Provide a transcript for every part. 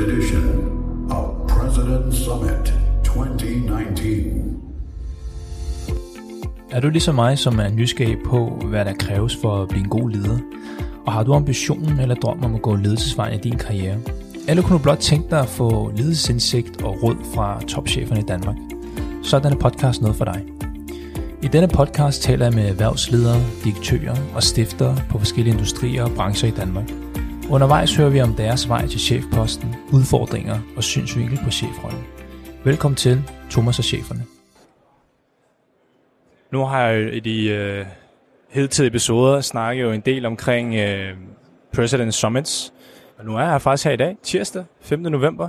edition of President Summit 2019. Er du ligesom mig, som er nysgerrig på, hvad der kræves for at blive en god leder? Og har du ambitionen eller drøm om at gå ledelsesvejen i din karriere? Eller kunne du blot tænke dig at få ledelsesindsigt og råd fra topcheferne i Danmark? Så er denne podcast noget for dig. I denne podcast taler jeg med erhvervsledere, direktører og stiftere på forskellige industrier og brancher i Danmark. Undervejs hører vi om deres vej til chefposten, udfordringer og synsvinkel på chefrollen. Velkommen til Thomas og Cheferne. Nu har jeg i de øh, hedtidige episoder snakket jo en del omkring øh, President Summits. Og nu er jeg her faktisk her i dag, tirsdag 5. november.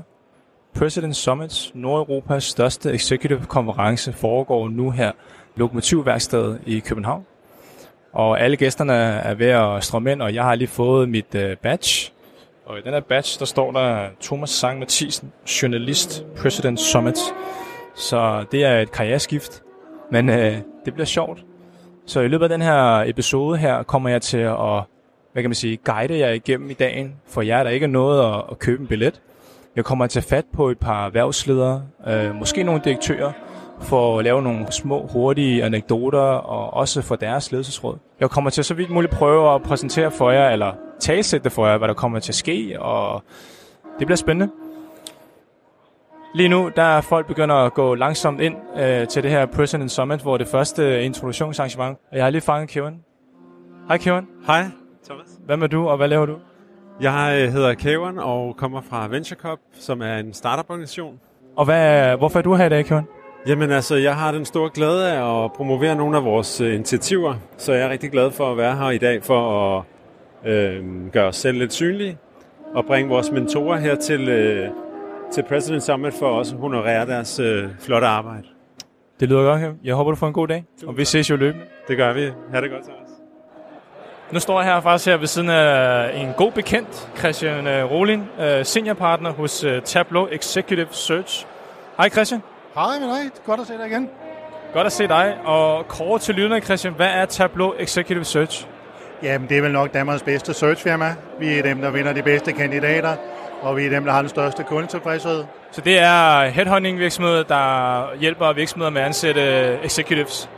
President Summits, Nordeuropas største executive konference, foregår nu her Lokomotivværkstedet i København. Og alle gæsterne er ved at strømme ind, og jeg har lige fået mit øh, badge. Og i den her badge, der står der Thomas Sang Mathisen, journalist, President Summit. Så det er et karriereskift, men øh, det bliver sjovt. Så i løbet af den her episode her, kommer jeg til at hvad kan man sige, guide jer igennem i dagen, for jer, der ikke er noget at, at købe en billet. Jeg kommer til at fat på et par erhvervsledere, øh, måske nogle direktører, for at lave nogle små, hurtige anekdoter, og også for deres ledelsesråd. Jeg kommer til så vidt muligt prøve at præsentere for jer, eller talsætte for jer, hvad der kommer til at ske, og det bliver spændende. Lige nu, der er folk begynder at gå langsomt ind øh, til det her President Summit, hvor det første introduktionsarrangement. Jeg har lige fanget Kevin. Hej Kevin. Hej, Thomas. Hvem er du, og hvad laver du? Jeg øh, hedder Kevin og kommer fra VentureCop, som er en startup-organisation. Og hvad, hvorfor er du her i dag, Kevin? Jamen altså, jeg har den store glæde af at promovere nogle af vores øh, initiativer, så jeg er rigtig glad for at være her i dag for at øh, gøre os selv lidt synlige og bringe vores mentorer her til, øh, til President Summit for også at honorere deres øh, flotte arbejde. Det lyder godt. Jeg håber, du får en god dag, og vi ses jo løbende. Det gør vi. Ha' det godt, Thomas. Nu står jeg her faktisk her ved siden af en god bekendt, Christian øh, Rolin, øh, seniorpartner hos Tableau Executive Search. Hej Christian. Hej med dig. Godt at se dig igen. Godt at se dig. Og kort til lytterne, Christian. Hvad er Tableau Executive Search? Jamen, det er vel nok Danmarks bedste searchfirma. Vi er dem, der vinder de bedste kandidater, og vi er dem, der har den største kundetilfredshed. Så det er headhunting virksomheder, der hjælper virksomheder med at ansætte executives?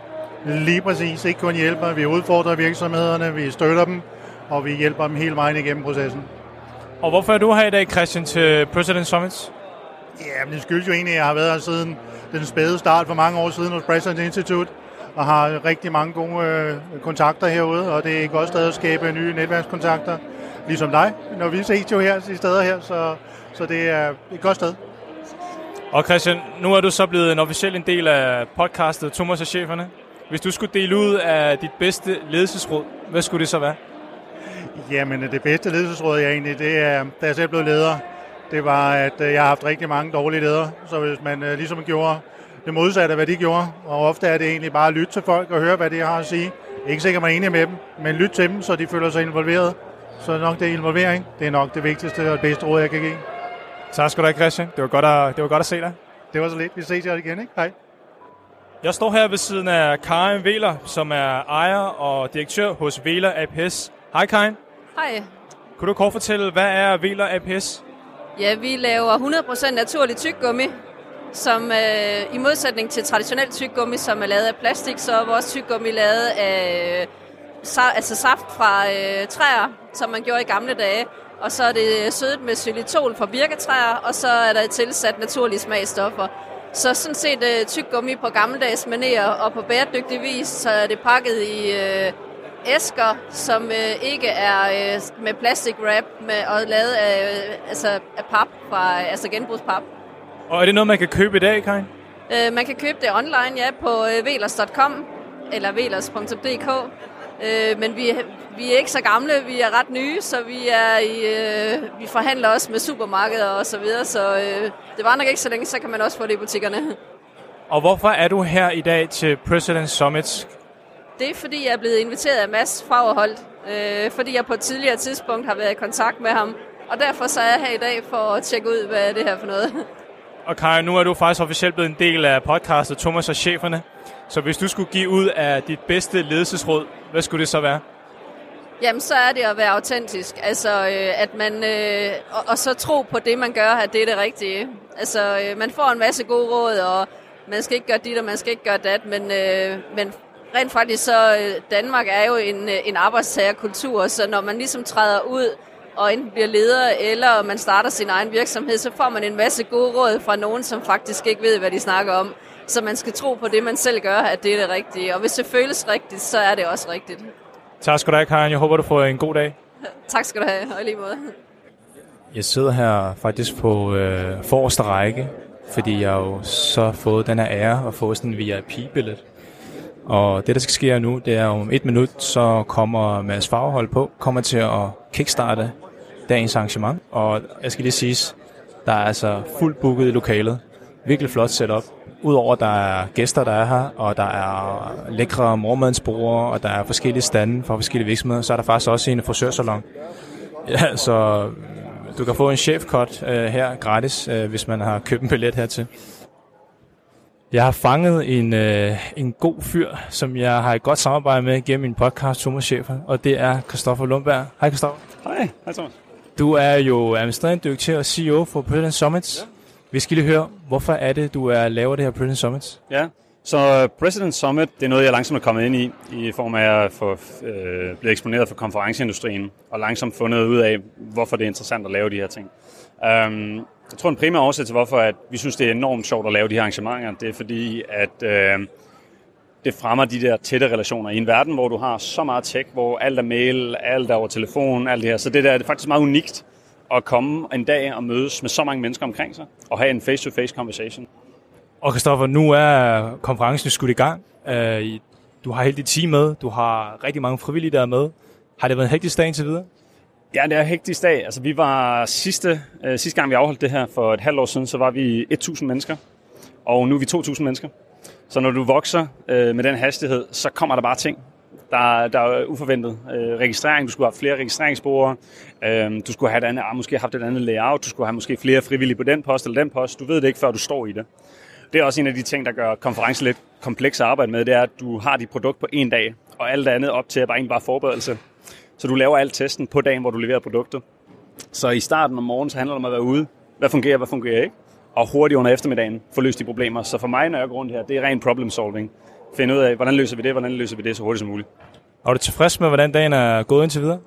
Lige præcis. Ikke kun hjælper. Vi udfordrer virksomhederne, vi støtter dem, og vi hjælper dem hele vejen igennem processen. Og hvorfor er du her i dag, Christian, til President Summits? Jamen, det skyldes jo egentlig, at jeg har været her siden den spæde start for mange år siden hos President Institute, og har rigtig mange gode øh, kontakter herude, og det er et godt sted at skabe nye netværkskontakter, ligesom dig, når vi ses jo her i steder her, så, så det er et godt sted. Og Christian, nu er du så blevet en officiel en del af podcastet Thomas og Cheferne. Hvis du skulle dele ud af dit bedste ledelsesråd, hvad skulle det så være? Jamen, det bedste ledelsesråd, jeg egentlig, det er, da jeg selv blev leder, det var, at øh, jeg har haft rigtig mange dårlige ledere. Så hvis man øh, ligesom gjorde det modsatte af, hvad de gjorde, og ofte er det egentlig bare at lytte til folk og høre, hvad de har at sige. Ikke sikkert, man er enig med dem, men lyt til dem, så de føler sig involveret. Så nok det involvering, det er nok det vigtigste og det bedste råd, jeg kan give. Tak skal du have, Christian. Det var godt at, det var godt at se dig. Det var så lidt. Vi ses jer igen, ikke? Hej. Jeg står her ved siden af Karin Veler, som er ejer og direktør hos Veler APS. Hej Karin. Hej. Kunne du kort fortælle, hvad er Veler APS? Ja, vi laver 100% naturlig tyggegummi, som øh, i modsætning til traditionel tyggegummi, som er lavet af plastik, så er vores tyggegummi lavet af sa- altså saft fra øh, træer, som man gjorde i gamle dage. Og så er det sødet med xylitol fra birketræer, og så er der tilsat naturlige smagstoffer. Så sådan set øh, tyggegummi på gammeldags manér og på bæredygtig vis, så er det pakket i øh, æsker, som øh, ikke er øh, med plastic wrap med, og lavet af, øh, altså, af pap, fra, altså genbrugspap. Og er det noget, man kan købe i dag, Karin? Øh, man kan købe det online ja, på øh, velers.com eller velers.dk. Øh, men vi, vi er ikke så gamle, vi er ret nye, så vi er i, øh, vi forhandler også med supermarkeder og så videre, så øh, det var nok ikke så længe, så kan man også få det i butikkerne. Og hvorfor er du her i dag til President Summit? Det er, fordi jeg er blevet inviteret af Mads Fagerholt, øh, fordi jeg på et tidligere tidspunkt har været i kontakt med ham. Og derfor så er jeg her i dag for at tjekke ud, hvad er det her for noget. Og Karin, nu er du faktisk officielt blevet en del af podcastet Thomas og Cheferne. Så hvis du skulle give ud af dit bedste ledelsesråd, hvad skulle det så være? Jamen, så er det at være autentisk. Altså, øh, at man... Øh, og, og så tro på det, man gør, at det er det rigtige. Altså, øh, man får en masse gode råd, og man skal ikke gøre dit, og man skal ikke gøre dat, men, øh, men rent faktisk så... Øh, Danmark er jo en, øh, en arbejdstagerkultur, så når man ligesom træder ud og enten bliver leder, eller man starter sin egen virksomhed, så får man en masse gode råd fra nogen, som faktisk ikke ved, hvad de snakker om. Så man skal tro på det, man selv gør, at det er det rigtige. Og hvis det føles rigtigt, så er det også rigtigt. Tak skal du have, Karen. Jeg håber, du får en god dag. tak skal du have, og lige måde. Jeg sidder her faktisk på øh, forreste række, fordi jeg jo så har fået den her ære at få sådan en VIP-billet. Og det, der skal ske nu, det er om et minut, så kommer Mads Farvehold på, kommer til at kickstarte dagens arrangement. Og jeg skal lige sige, der er altså fuldt booket i lokalet. Virkelig flot setup. Udover at der er gæster, der er her, og der er lækre mormadsbrugere, og der er forskellige stande fra forskellige virksomheder, så er der faktisk også en frisørsalon. Ja, så du kan få en chefcut øh, her gratis, øh, hvis man har købt en billet hertil. Jeg har fanget en, uh, en god fyr, som jeg har et godt samarbejde med gennem min podcast, Thomas Chefer, og det er Christoffer Lundberg. Hej Christoffer. Hej, hej Thomas. Du er jo administrerende direktør og CEO for President Summits. Ja. Vi skal lige høre, hvorfor er det, du er laver det her President Summits? Ja, så President Summit, det er noget, jeg langsomt er kommet ind i, i form af at få, øh, blive eksponeret for konferenceindustrien, og langsomt fundet ud af, hvorfor det er interessant at lave de her ting. Um, jeg tror, en primær årsag til, hvorfor at vi synes, det er enormt sjovt at lave de her arrangementer, det er fordi, at øh, det fremmer de der tætte relationer i en verden, hvor du har så meget tech, hvor alt er mail, alt er over telefon, alt det her. Så det der det er faktisk meget unikt at komme en dag og mødes med så mange mennesker omkring sig, og have en face-to-face conversation. Og Kristoffer, nu er konferencen skudt i gang. Øh, du har helt dit team med, du har rigtig mange frivillige, der er med. Har det været en hektisk dag indtil videre? Ja, det er en hektisk dag. Altså, vi var sidste, øh, sidste gang, vi afholdt det her for et halvt år siden, så var vi 1.000 mennesker, og nu er vi 2.000 mennesker. Så når du vokser øh, med den hastighed, så kommer der bare ting. Der, der er uforventet øh, registrering. Du skulle have flere registreringsbrugere. Øh, du skulle have et andet, ah, måske haft et andet layout. Du skulle have måske flere frivillige på den post eller den post. Du ved det ikke, før du står i det. Det er også en af de ting, der gør konferencen lidt kompleks at arbejde med. Det er, at du har dit produkt på en dag, og alt andet op til er bare egentlig bare forberedelse. Så du laver alt testen på dagen, hvor du leverer produktet. Så i starten om morgenen, så handler det om at være ude. Hvad fungerer, hvad fungerer ikke? Og hurtigt under eftermiddagen få løst de problemer. Så for mig, når jeg går rundt her, det er ren problem solving. Finde ud af, hvordan løser vi det, hvordan løser vi det så hurtigt som muligt. Er du tilfreds med, hvordan dagen er gået indtil videre?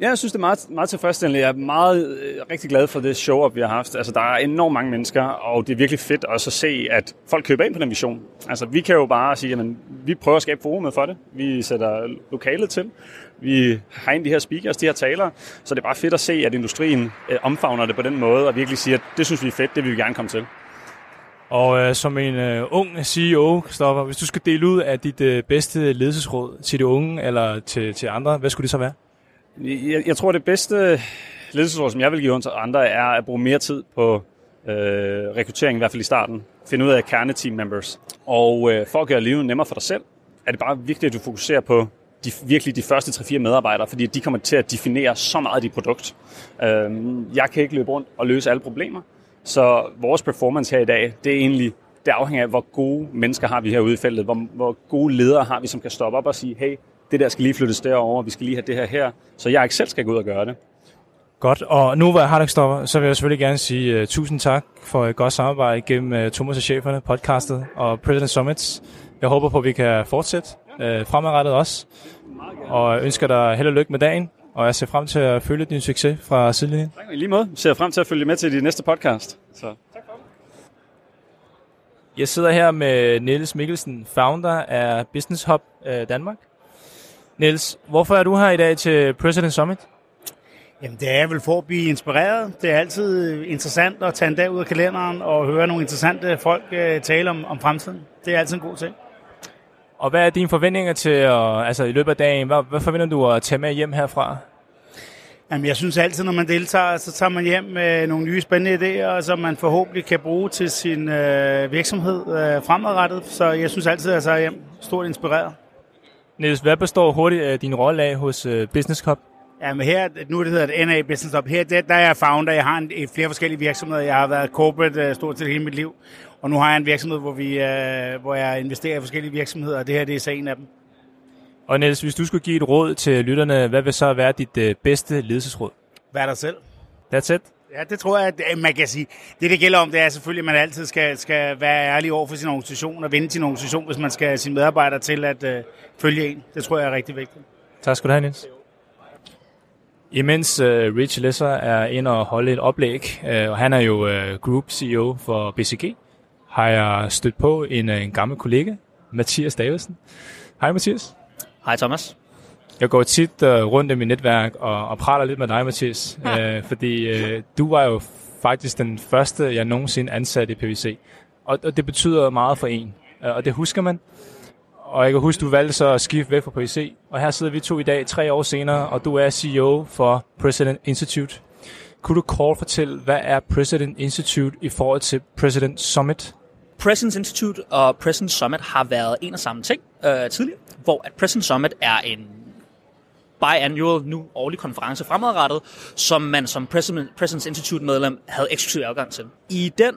Ja, jeg synes, det er meget, meget tilfredsstillende. Jeg er meget øh, rigtig glad for det show-up, vi har haft. Altså, der er enormt mange mennesker, og det er virkelig fedt også at se, at folk køber ind på den vision. Altså, vi kan jo bare sige, at vi prøver at skabe forumet for det. Vi sætter lokalet til. Vi har ind de her speakers, de her talere. Så det er bare fedt at se, at industrien øh, omfavner det på den måde, og virkelig siger, at det synes vi er fedt, det vil vi gerne komme til. Og øh, som en øh, ung CEO, Christoffer, hvis du skal dele ud af dit øh, bedste ledelsesråd til de unge eller til, til andre, hvad skulle det så være? Jeg, jeg tror, det bedste ledelsesråd, som jeg vil give til andre, er at bruge mere tid på øh, rekruttering, i hvert fald i starten. Finde ud af kerne team members. Og øh, for at gøre livet nemmere for dig selv, er det bare vigtigt, at du fokuserer på de, virkelig de første 3-4 medarbejdere, fordi de kommer til at definere så meget af dit produkt. Øhm, jeg kan ikke løbe rundt og løse alle problemer, så vores performance her i dag, det er egentlig det afhænger af, hvor gode mennesker har vi herude i feltet, hvor, hvor gode ledere har vi, som kan stoppe op og sige, hey, det der skal lige flyttes derover, vi skal lige have det her her, så jeg ikke selv skal gå ud og gøre det. Godt, og nu hvor jeg har det stopper, så vil jeg selvfølgelig gerne sige uh, tusind tak for et godt samarbejde gennem uh, Thomas og Cheferne, podcastet og President Summits. Jeg håber på, at vi kan fortsætte uh, fremadrettet også, og ønsker dig held og lykke med dagen, og jeg ser frem til at følge din succes fra sidelinjen. Tak, i lige måde. Jeg ser frem til at følge med til de næste podcast. Så. Tak for Jeg sidder her med Niels Mikkelsen, founder af Business Hub Danmark. Niels, hvorfor er du her i dag til President Summit? Jamen, det er vel for at blive inspireret. Det er altid interessant at tage en dag ud af kalenderen og høre nogle interessante folk uh, tale om, om fremtiden. Det er altid en god ting. Og hvad er dine forventninger til, at, altså i løbet af dagen, hvad, hvad forventer du at tage med hjem herfra? Jamen, jeg synes altid, når man deltager, så tager man hjem med nogle nye spændende idéer, som man forhåbentlig kan bruge til sin øh, virksomhed øh, fremadrettet. Så jeg synes altid, at jeg tager hjem stort inspireret. Niels, hvad består hurtigt af din rolle af hos uh, Business Cup? Ja, men her, nu det hedder det NA Business Cup. Her, der, der er jeg founder. Jeg har en, flere forskellige virksomheder. Jeg har været corporate uh, stort set hele mit liv. Og nu har jeg en virksomhed, hvor, vi, uh, hvor jeg investerer i forskellige virksomheder, og det her det er så en af dem. Og Niels, hvis du skulle give et råd til lytterne, hvad vil så være dit øh, bedste ledelsesråd? Vær dig selv. That's it. Ja, det tror jeg, at øh, man kan sige. Det, det gælder om, det er selvfølgelig, at man altid skal, skal være ærlig over for sin organisation og vende sin organisation, hvis man skal have sine medarbejdere til at øh, følge en. Det tror jeg er rigtig vigtigt. Tak skal du have, Niels. Imens uh, Rich Lesser er inde og holde et oplæg, uh, og han er jo uh, Group CEO for BCG, har jeg stødt på en, uh, en gammel kollega, Mathias Davidsen. Hej Mathias. Hej Thomas. Jeg går tit uh, rundt i mit netværk og, og praler lidt med dig, Mathias, uh, fordi uh, du var jo faktisk den første, jeg nogensinde ansatte i PVC. Og, og det betyder meget for en, uh, og det husker man. Og jeg kan huske, du valgte så at skifte væk fra PVC. Og her sidder vi to i dag, tre år senere, og du er CEO for President Institute. Kunne du kort fortælle, hvad er President Institute i forhold til President Summit? Presence Institute og Presence Summit har været en og samme ting øh, tidligere, hvor at Presence Summit er en biannual, nu årlig konference fremadrettet, som man som Presence Institute medlem havde eksklusiv adgang til. I den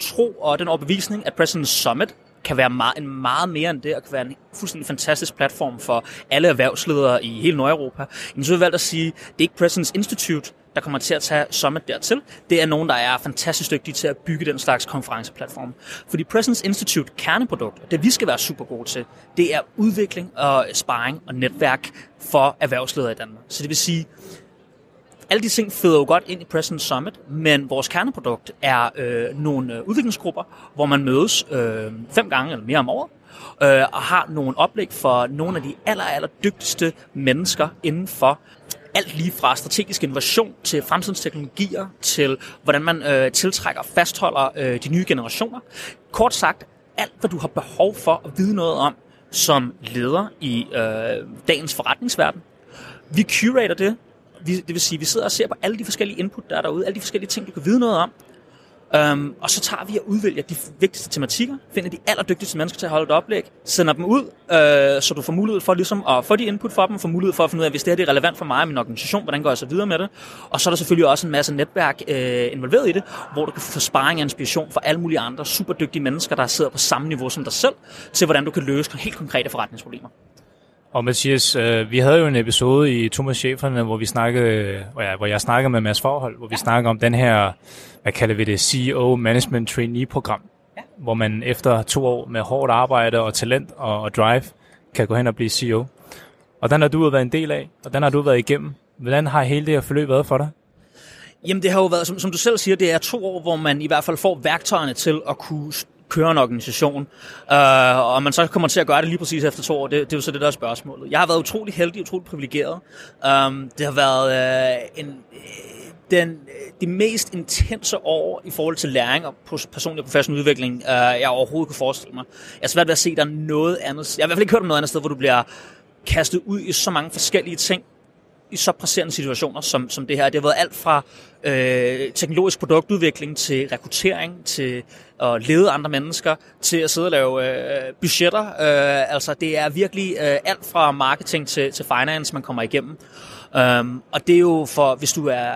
tro og den overbevisning, at Presence Summit kan være meget, en meget mere end det, og kan være en fuldstændig fantastisk platform for alle erhvervsledere i hele Nordeuropa. Men så har vi valgt at sige, det er ikke Presence Institute, der kommer til at tage Summit dertil. Det er nogen, der er fantastisk dygtige til at bygge den slags konferenceplatform. Fordi Presence Institute kerneprodukt, det vi skal være super gode til, det er udvikling og sparring og netværk for erhvervsledere i Danmark. Så det vil sige, alle de ting føder jo godt ind i Present Summit, men vores kerneprodukt er øh, nogle øh, udviklingsgrupper, hvor man mødes øh, fem gange eller mere om året, øh, og har nogle oplæg for nogle af de aller, aller dygtigste mennesker inden for alt lige fra strategisk innovation til fremtidens teknologier, til hvordan man øh, tiltrækker og fastholder øh, de nye generationer. Kort sagt, alt hvad du har behov for at vide noget om som leder i øh, dagens forretningsverden. Vi curater det, vi, det vil sige, vi sidder og ser på alle de forskellige input, der er derude, alle de forskellige ting, du kan vide noget om. Um, og så tager vi og udvælger de vigtigste tematikker, finder de allerdygtigste mennesker til at holde et oplæg, sender dem ud, uh, så du får mulighed for ligesom at få de input for dem, får mulighed for at finde ud af, hvis det her det er relevant for mig og min organisation, hvordan går jeg så videre med det. Og så er der selvfølgelig også en masse netværk uh, involveret i det, hvor du kan få sparring og inspiration fra alle mulige andre superdygtige mennesker, der sidder på samme niveau som dig selv, til hvordan du kan løse helt konkrete forretningsproblemer. Og Mathias, øh, vi havde jo en episode i Thomas Cheferne, hvor vi snakkede, hvor jeg, hvor jeg snakkede med Mads Forhold, hvor vi snakkede om den her, hvad kalder vi det, CEO Management Trainee program, ja. hvor man efter to år med hårdt arbejde og talent og, og drive, kan gå hen og blive CEO. Og den har du været en del af, og den har du været igennem. Hvordan har hele det her forløb været for dig? Jamen det har jo været, som, som du selv siger, det er to år, hvor man i hvert fald får værktøjerne til at kunne køre en organisation, øh, og man så kommer til at gøre det lige præcis efter to år, det, det er jo så det, der er spørgsmålet. Jeg har været utrolig heldig, utrolig privilegeret. Um, det har været øh, en, øh, den, øh, de mest intense år i forhold til læring og personlig og professionel udvikling, øh, jeg overhovedet kunne forestille mig. Jeg er svært ved at se, der er noget andet. Jeg har i hvert fald ikke hørt om noget andet sted, hvor du bliver kastet ud i så mange forskellige ting, i så presserende situationer som, som det her. Det har været alt fra øh, teknologisk produktudvikling til rekruttering, til at lede andre mennesker, til at sidde og lave øh, budgetter. Øh, altså det er virkelig øh, alt fra marketing til, til finance, man kommer igennem. Um, og det er jo for, hvis du er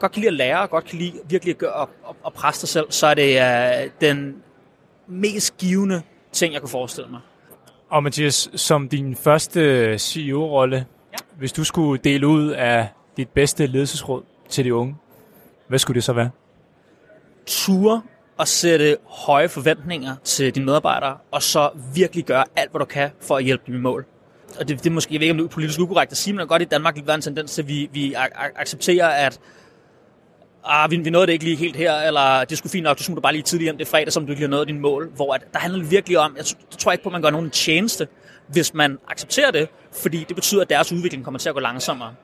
godt kan lide at lære, og godt kan lide virkelig at gøre og, og, og presse dig selv, så er det uh, den mest givende ting, jeg kunne forestille mig. Og Mathias, som din første CEO-rolle, ja. hvis du skulle dele ud af dit bedste ledelsesråd til de unge, hvad skulle det så være? Ture og sætte høje forventninger til dine medarbejdere, og så virkelig gøre alt, hvad du kan for at hjælpe dem i mål. Og det, det er måske, jeg ved ikke, om det er politisk ukorrekt at sige, men det er godt i Danmark være en tendens til, at vi, vi accepterer, at ah, vi, vi nåede det ikke lige helt her, eller det skulle fint nok, du smutter bare lige tidligere hjem, det er fredag, som du ikke har nået dine mål. Hvor at, der handler det virkelig om, jeg tror ikke på, at man gør nogen tjeneste, hvis man accepterer det, fordi det betyder, at deres udvikling kommer til at gå langsommere.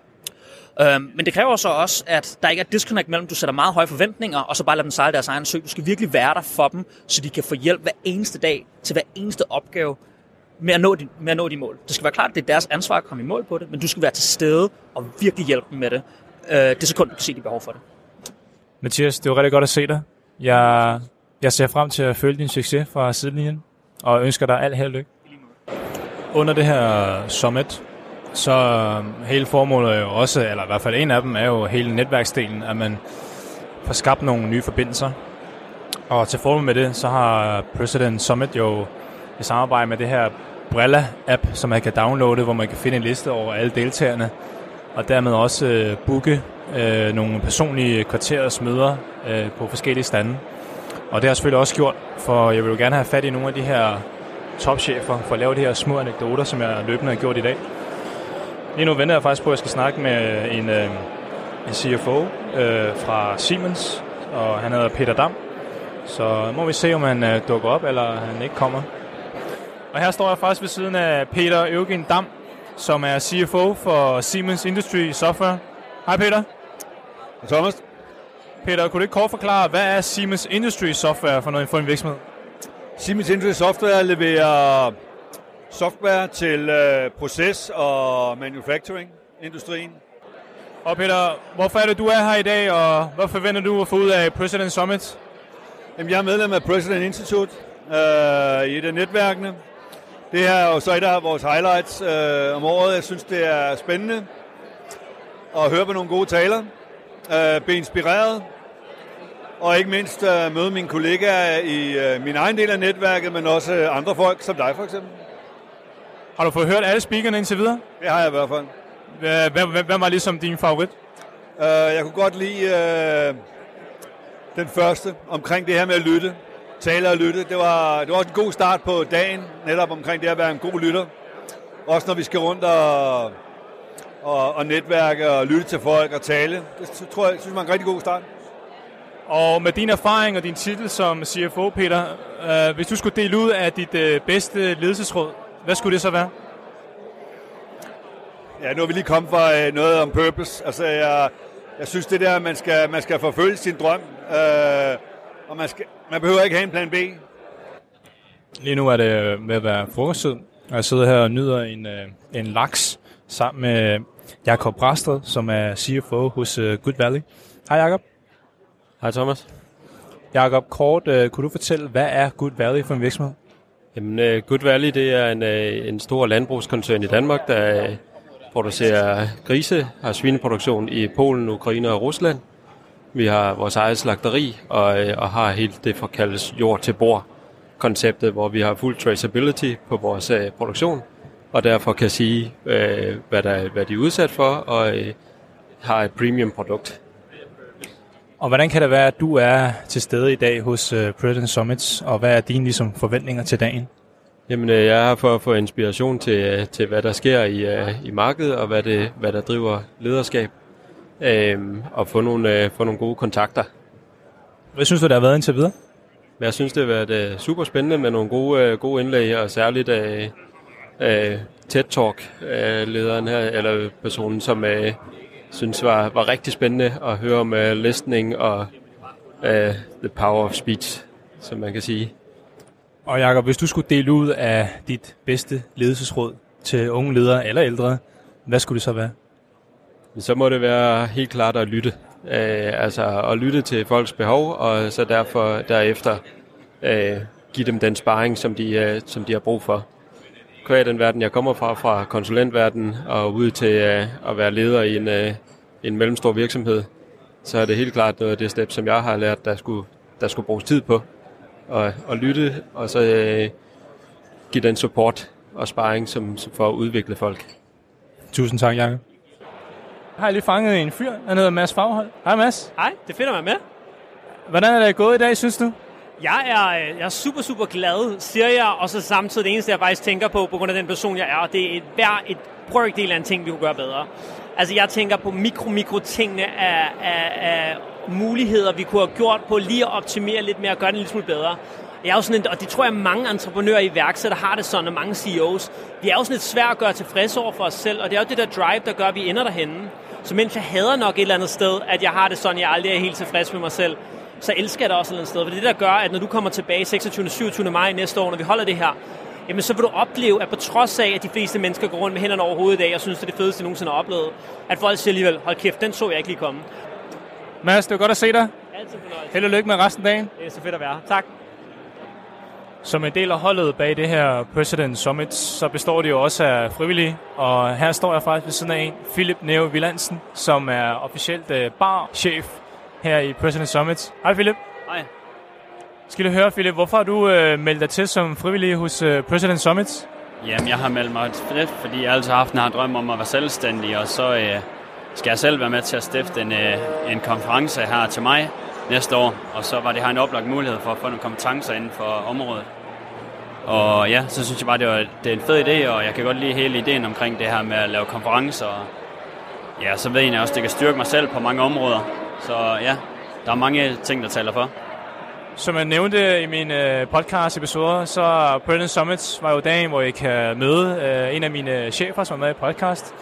Øhm, men det kræver så også, at der ikke er disconnect mellem, at du sætter meget høje forventninger, og så bare lader dem sejle deres egen sø. Du skal virkelig være der for dem, så de kan få hjælp hver eneste dag til hver eneste opgave med at nå de, med at nå de mål. Det skal være klart, at det er deres ansvar at komme i mål på det, men du skal være til stede og virkelig hjælpe dem med det. Øh, det sekund, du kan se, de behov for det. Mathias, det var rigtig godt at se dig. Jeg, jeg ser frem til at følge din succes fra sidelinjen, og ønsker dig alt held lykke. Under det her summit, så øhm, hele formålet er jo også, eller i hvert fald en af dem, er jo hele netværksdelen, at man får skabt nogle nye forbindelser. Og til formål med det, så har President Summit jo i samarbejde med det her Brella-app, som man kan downloade, hvor man kan finde en liste over alle deltagerne, og dermed også øh, booke øh, nogle personlige kvarterers møder øh, på forskellige stande. Og det har jeg selvfølgelig også gjort, for jeg vil jo gerne have fat i nogle af de her topchefer for at lave de her små anekdoter, som jeg løbende har gjort i dag. Lige nu venter jeg faktisk på, at jeg skal snakke med en, øh, en CFO øh, fra Siemens, og han hedder Peter Dam. Så må vi se, om han øh, dukker op, eller han ikke kommer. Og her står jeg faktisk ved siden af Peter Eugen Dam, som er CFO for Siemens Industry Software. Hej Peter. Thomas? Peter, kunne du ikke kort forklare, hvad er Siemens Industry Software for, noget, for en virksomhed? Siemens Industry Software leverer software til øh, proces- og manufacturing-industrien. Og Peter, hvorfor er det, du er her i dag, og hvad forventer du at få ud af President Summit? Jamen, jeg er medlem af President Institute øh, i et af netværkene. Det her er jo så et af vores highlights øh, om året. Jeg synes, det er spændende at høre på nogle gode taler, øh, blive inspireret, og ikke mindst øh, møde mine kollegaer i øh, min egen del af netværket, men også øh, andre folk, som dig for eksempel. Har du fået hørt alle speakerne indtil videre? Det har jeg i hvert fald. Hvem, hvem var ligesom din favorit? Uh, jeg kunne godt lide uh, den første, omkring det her med at lytte. Tale og lytte. Det var, det var også en god start på dagen, netop omkring det at være en god lytter. Også når vi skal rundt og, og, og netværke og lytte til folk og tale. Det tror jeg, synes jeg er en rigtig god start. Og med din erfaring og din titel som CFO, Peter, øh, hvis du skulle dele ud af dit øh, bedste ledelsesråd, hvad skulle det så være? Ja, nu er vi lige kommet fra øh, noget om purpose. Altså, jeg, jeg synes det der, at man skal, man skal forfølge sin drøm, øh, og man, skal, man behøver ikke have en plan B. Lige nu er det med at være frokosttid, og jeg sidder her og nyder en, øh, en laks sammen med Jakob Brasted, som er CFO hos øh, Good Valley. Hej Jakob. Hej Thomas. Jakob, kort, øh, kunne du fortælle, hvad er Good Valley for en virksomhed? Jamen, øh, Good Valley det er en, øh, en stor landbrugskoncern i Danmark, der øh, producerer grise, har svineproduktion i Polen, Ukraine og Rusland. Vi har vores eget slagteri og, og har helt det der kaldes jord til bord konceptet, hvor vi har fuld traceability på vores uh, produktion, og derfor kan sige, uh, hvad, der, hvad de er udsat for, og uh, har et premium produkt. Og hvordan kan det være, at du er til stede i dag hos uh, President Summits, og hvad er dine ligesom, forventninger til dagen? Jamen, jeg er her for at få inspiration til, til hvad der sker i, uh, i markedet, og hvad, det, hvad der driver lederskab, um, og få nogle, uh, få nogle gode kontakter. Hvad synes du, der har været indtil videre? Jeg synes, det har været uh, super spændende med nogle gode, uh, gode indlæg, og særligt uh, uh, TED Talk-lederen her, eller personen, som uh, synes var, var rigtig spændende at høre om uh, listening og uh, the power of speech, som man kan sige. Og Jacob, hvis du skulle dele ud af dit bedste ledelsesråd til unge ledere eller ældre, hvad skulle det så være? Så må det være helt klart at lytte. Uh, altså at lytte til folks behov, og så derfor derefter uh, give dem den sparring, som de, uh, som de har brug for. Hver den verden, jeg kommer fra, fra konsulentverdenen og ud til uh, at være leder i en, uh, en mellemstor virksomhed, så er det helt klart noget af det step, som jeg har lært, der skulle, der skulle bruges tid på. Og, og lytte, og så uh, give den support og sparring som, som for at udvikle folk. Tusind tak, Jacob. Jeg har lige fanget en fyr, han hedder Mads Faghold. Hej Mads. Hej, det finder mig med. Hvordan er det gået i dag, synes du? Jeg er, øh, jeg er super, super glad, siger jeg, og så samtidig det eneste, jeg faktisk tænker på, på grund af den person, jeg er, og det er et, hver et brøkdel af en ting, vi kunne gøre bedre. Altså, jeg tænker på mikro, mikro tingene af, af, af muligheder, vi kunne have gjort på lige at optimere lidt mere og gøre det lidt smule bedre. Jeg er jo sådan en, og det tror jeg mange entreprenører i iværksætter har det sådan, og mange CEOs. Vi er jo sådan lidt svært at gøre tilfredse over for os selv, og det er jo det der drive, der gør, at vi ender derhenne. Så mens jeg hader nok et eller andet sted, at jeg har det sådan, jeg aldrig er helt tilfreds med mig selv, så elsker jeg det også et eller andet sted. For det er det, der gør, at når du kommer tilbage 26. og 27. maj næste år, når vi holder det her, jamen så vil du opleve, at på trods af, at de fleste mennesker går rundt med hænderne over hovedet i dag, og synes, det er det fedeste, de nogensinde har oplevet, at folk siger alligevel, hold kæft, den så jeg ikke lige komme. Mads, det var godt at se dig. Altid fornøjelse. Held og lykke med resten af dagen. Det er så fedt at være. Tak. Som en del af holdet bag det her President Summit, så består det jo også af frivillige. Og her står jeg faktisk ved siden af en, Philip Neo Villandsen, som er officielt uh, barchef her i President Summit. Hej Philip. Hej. Skal du høre, Philip, hvorfor har du uh, meldt dig til som frivillig hos uh, President Summit? Jamen, jeg har meldt mig til fordi jeg altid har haft en har drøm om at være selvstændig, og så øh, skal jeg selv være med til at stifte en, øh, en konference her til mig næste år, og så var det her en oplagt mulighed for at få nogle kompetencer inden for området. Og ja, så synes jeg bare, det, var, det er en fed idé, og jeg kan godt lide hele ideen omkring det her med at lave konferencer. Og ja, så ved jeg også, at det kan styrke mig selv på mange områder. Så ja, der er mange ting, der taler for. Som jeg nævnte i min øh, podcast-episoder, så President Summits var jo dagen, hvor jeg kan møde øh, en af mine chefer, som er med i podcast.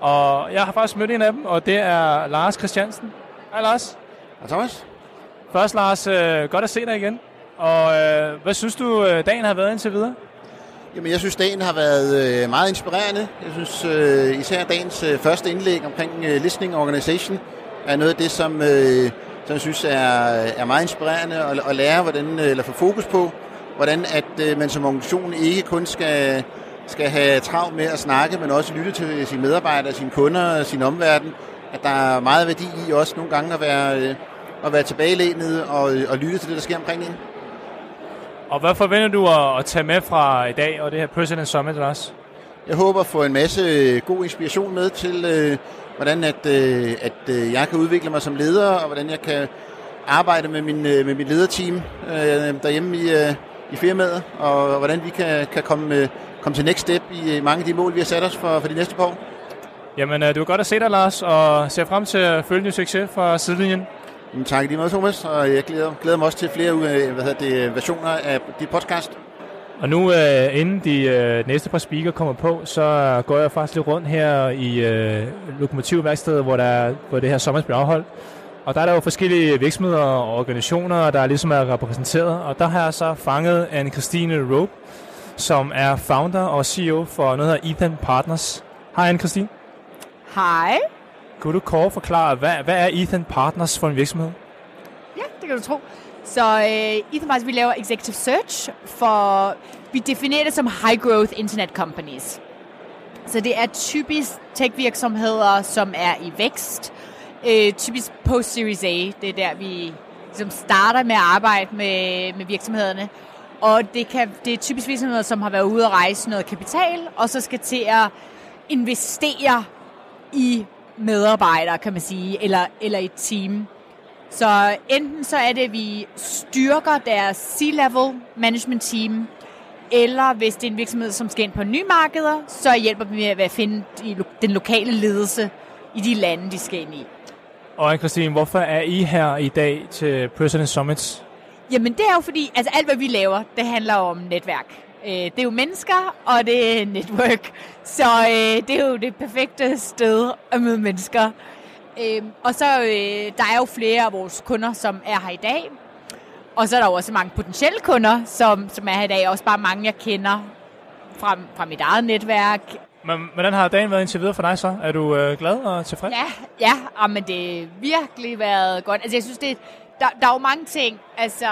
Og jeg har faktisk mødt en af dem, og det er Lars Christiansen. Hej Lars. Hej Thomas. Først Lars, øh, godt at se dig igen. Og øh, hvad synes du, dagen har været indtil videre? Jamen, jeg synes, dagen har været øh, meget inspirerende. Jeg synes øh, især dagens øh, første indlæg omkring øh, listening organization er noget af det, som, øh, som jeg synes er, er meget inspirerende at, at lære, hvordan, øh, eller få fokus på, hvordan at øh, man som organisation ikke kun skal, skal have travlt med at snakke, men også lytte til sine medarbejdere, sine kunder og sin omverden. At der er meget værdi i også nogle gange at være, øh, at være tilbagelænet og, og lytte til det, der sker omkring en. Og hvad forventer du at, at tage med fra i dag og det her President Summit også? Jeg håber at få en masse øh, god inspiration med til, øh, hvordan at, øh, at øh, jeg kan udvikle mig som leder, og hvordan jeg kan arbejde med min, øh, med mit lederteam øh, derhjemme i, øh, i firmaet, og hvordan vi kan, kan komme, øh, komme til next step i øh, mange af de mål, vi har sat os for, for de næste par år. Jamen, øh, det var godt at se dig, Lars, og ser frem til at følge din succes fra sidelinjen. Jamen, tak lige meget, Thomas, og jeg glæder, glæder mig også til flere øh, hvad hedder det, versioner af dit podcast. Og nu, øh, inden de øh, næste par speaker kommer på, så går jeg faktisk lidt rundt her i øh, Lokomotivværkstedet, hvor, der, hvor det her sommer bliver afholdt. Og der er der jo forskellige virksomheder og organisationer, der ligesom er repræsenteret. Og der har jeg så fanget Anne-Christine Rope, som er founder og CEO for noget, der Ethan Partners. Hej Anne-Christine. Hej. Kunne du kort forklare, hvad, hvad er Ethan Partners for en virksomhed? Ja, det kan du tro. Så øh, Ethan vi laver executive search for, vi definerer det som high growth internet companies. Så det er typisk tech-virksomheder, som er i vækst. øh, typisk post-Series A, det er der, vi ligesom starter med at arbejde med, med virksomhederne. Og det, kan, det er typisk virksomheder, som har været ude at rejse noget kapital, og så skal til at investere i medarbejdere, kan man sige, eller, eller et team. Så enten så er det, at vi styrker deres C-level management team, eller hvis det er en virksomhed, som skal ind på nye markeder, så hjælper vi med at finde den lokale ledelse i de lande, de skal ind i. Og Christine, hvorfor er I her i dag til President Summits? Jamen det er jo fordi, altså alt hvad vi laver, det handler om netværk. Øh, det er jo mennesker, og det er network. Så øh, det er jo det perfekte sted at møde mennesker. Øh, og så øh, der er jo flere af vores kunder, som er her i dag. Og så er der jo også mange potentielle kunder, som, som er her i dag. Også bare mange, jeg kender fra, fra mit eget netværk. Men hvordan har dagen været indtil videre for dig så? Er du øh, glad og tilfreds? Ja, ja og men det har virkelig været godt. Altså jeg synes, det, der, der er jo mange ting, altså,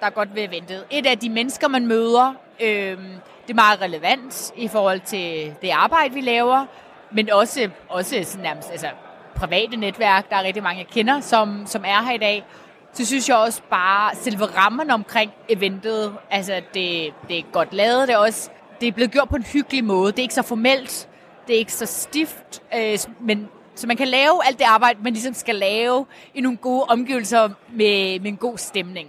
der er godt ved ventet. Et af de mennesker, man møder, øh, det er meget relevant i forhold til det arbejde, vi laver, men også, også sådan nærmest altså, private netværk. Der er rigtig mange, jeg kender, som, som er her i dag. Så synes jeg også bare, selve rammen omkring eventet, altså det, det er godt lavet. Det er også det er blevet gjort på en hyggelig måde. Det er ikke så formelt, det er ikke så stift, øh, men så man kan lave alt det arbejde, man ligesom skal lave i nogle gode omgivelser med, med en god stemning.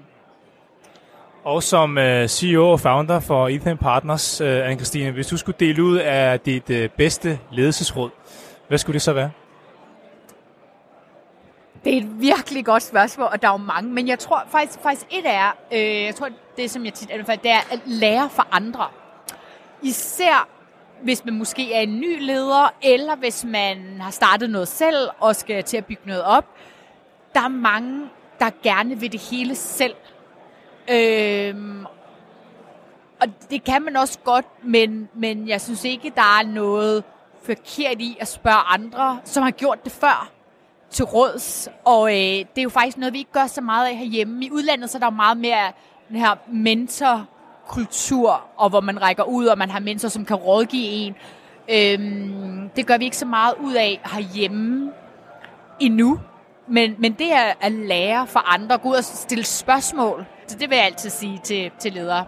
Og som øh, CEO og founder for Ethan Partners, øh, Anne-Christine, hvis du skulle dele ud af dit øh, bedste ledelsesråd, hvad skulle det så være? Det er et virkelig godt spørgsmål, og der er jo mange, men jeg tror faktisk, faktisk et er, øh, jeg tror det som jeg tit anbefaler, det er at lære for andre. Især hvis man måske er en ny leder, eller hvis man har startet noget selv og skal til at bygge noget op. Der er mange, der gerne vil det hele selv. Øh, og det kan man også godt, men, men jeg synes ikke, der er noget forkert i at spørge andre, som har gjort det før til råds. Og øh, det er jo faktisk noget, vi ikke gør så meget af herhjemme. I udlandet så er der jo meget mere den her mentor kultur, og hvor man rækker ud, og man har mennesker, som kan rådgive en. Øhm, det gør vi ikke så meget ud af herhjemme endnu. Men, men det er at lære for andre, gå ud og stille spørgsmål. Så det vil jeg altid sige til, til ledere.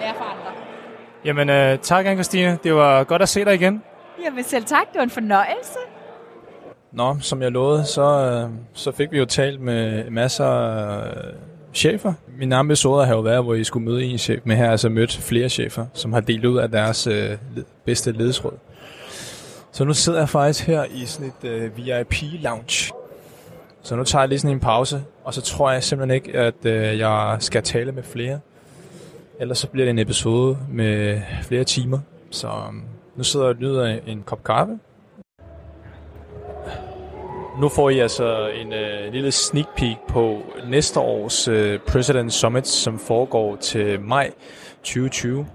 Lære for andre. Jamen, øh, tak, Anne-Christine. Det var godt at se dig igen. Jamen selv tak, det var en fornøjelse. Nå, som jeg lovede, så, øh, så fik vi jo talt med masser af øh, chefer. Min episode har jo været, hvor I skulle møde en chef, men her har altså mødt flere chefer, som har delt ud af deres øh, bedste ledesråd. Så nu sidder jeg faktisk her i sådan et øh, VIP-lounge. Så nu tager jeg lige sådan en pause, og så tror jeg simpelthen ikke, at øh, jeg skal tale med flere. Ellers så bliver det en episode med flere timer. Så øh, nu sidder jeg og nyder en kop kaffe. Nu får I altså en øh, lille sneak peek på næste års øh, President Summit, som foregår til maj 2020.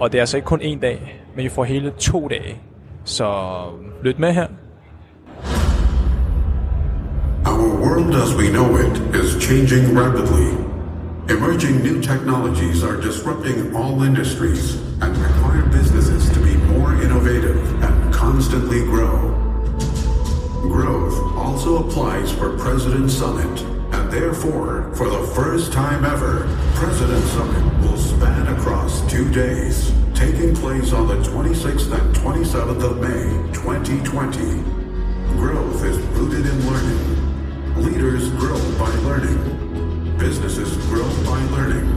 Og det er altså ikke kun en dag, men I får hele to dage. Så lyt med her. Our world as we know it is changing rapidly. Emerging new technologies are disrupting all industries and require businesses to be more innovative and constantly grow. Growth also applies for President Summit, and therefore, for the first time ever, President Summit will span across two days, taking place on the 26th and 27th of May, 2020. Growth is rooted in learning. Leaders grow by learning. Businesses grow by learning.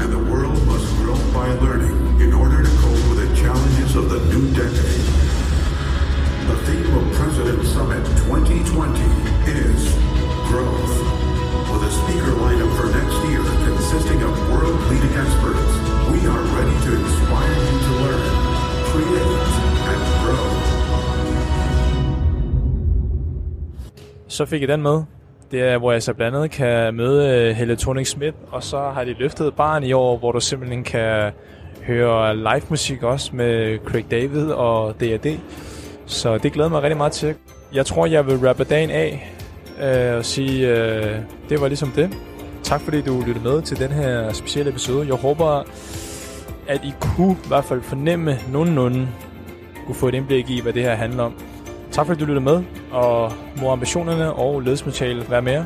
And the world must grow by learning in order to cope with the challenges of the new decade. The theme of President Summit 2020 is growth. With a speaker lineup for next year consisting of world-leading experts, we are ready to inspire you to learn, create, and grow. Så fik I den med. Det er, hvor jeg så blandt andet kan møde øh, Helle Thorning Schmidt, og så har de løftet barn i år, hvor du simpelthen kan høre live musik også med Craig David og D&D. Så det glæder mig rigtig meget til. Jeg tror, jeg vil rappe dagen af øh, og sige, øh, det var ligesom det. Tak fordi du lyttede med til den her specielle episode. Jeg håber, at I kunne i hvert fald fornemme nogenlunde, kunne få et indblik i, hvad det her handler om. Tak fordi du lyttede med, og må ambitionerne og ledelsesmaterialet være med jer.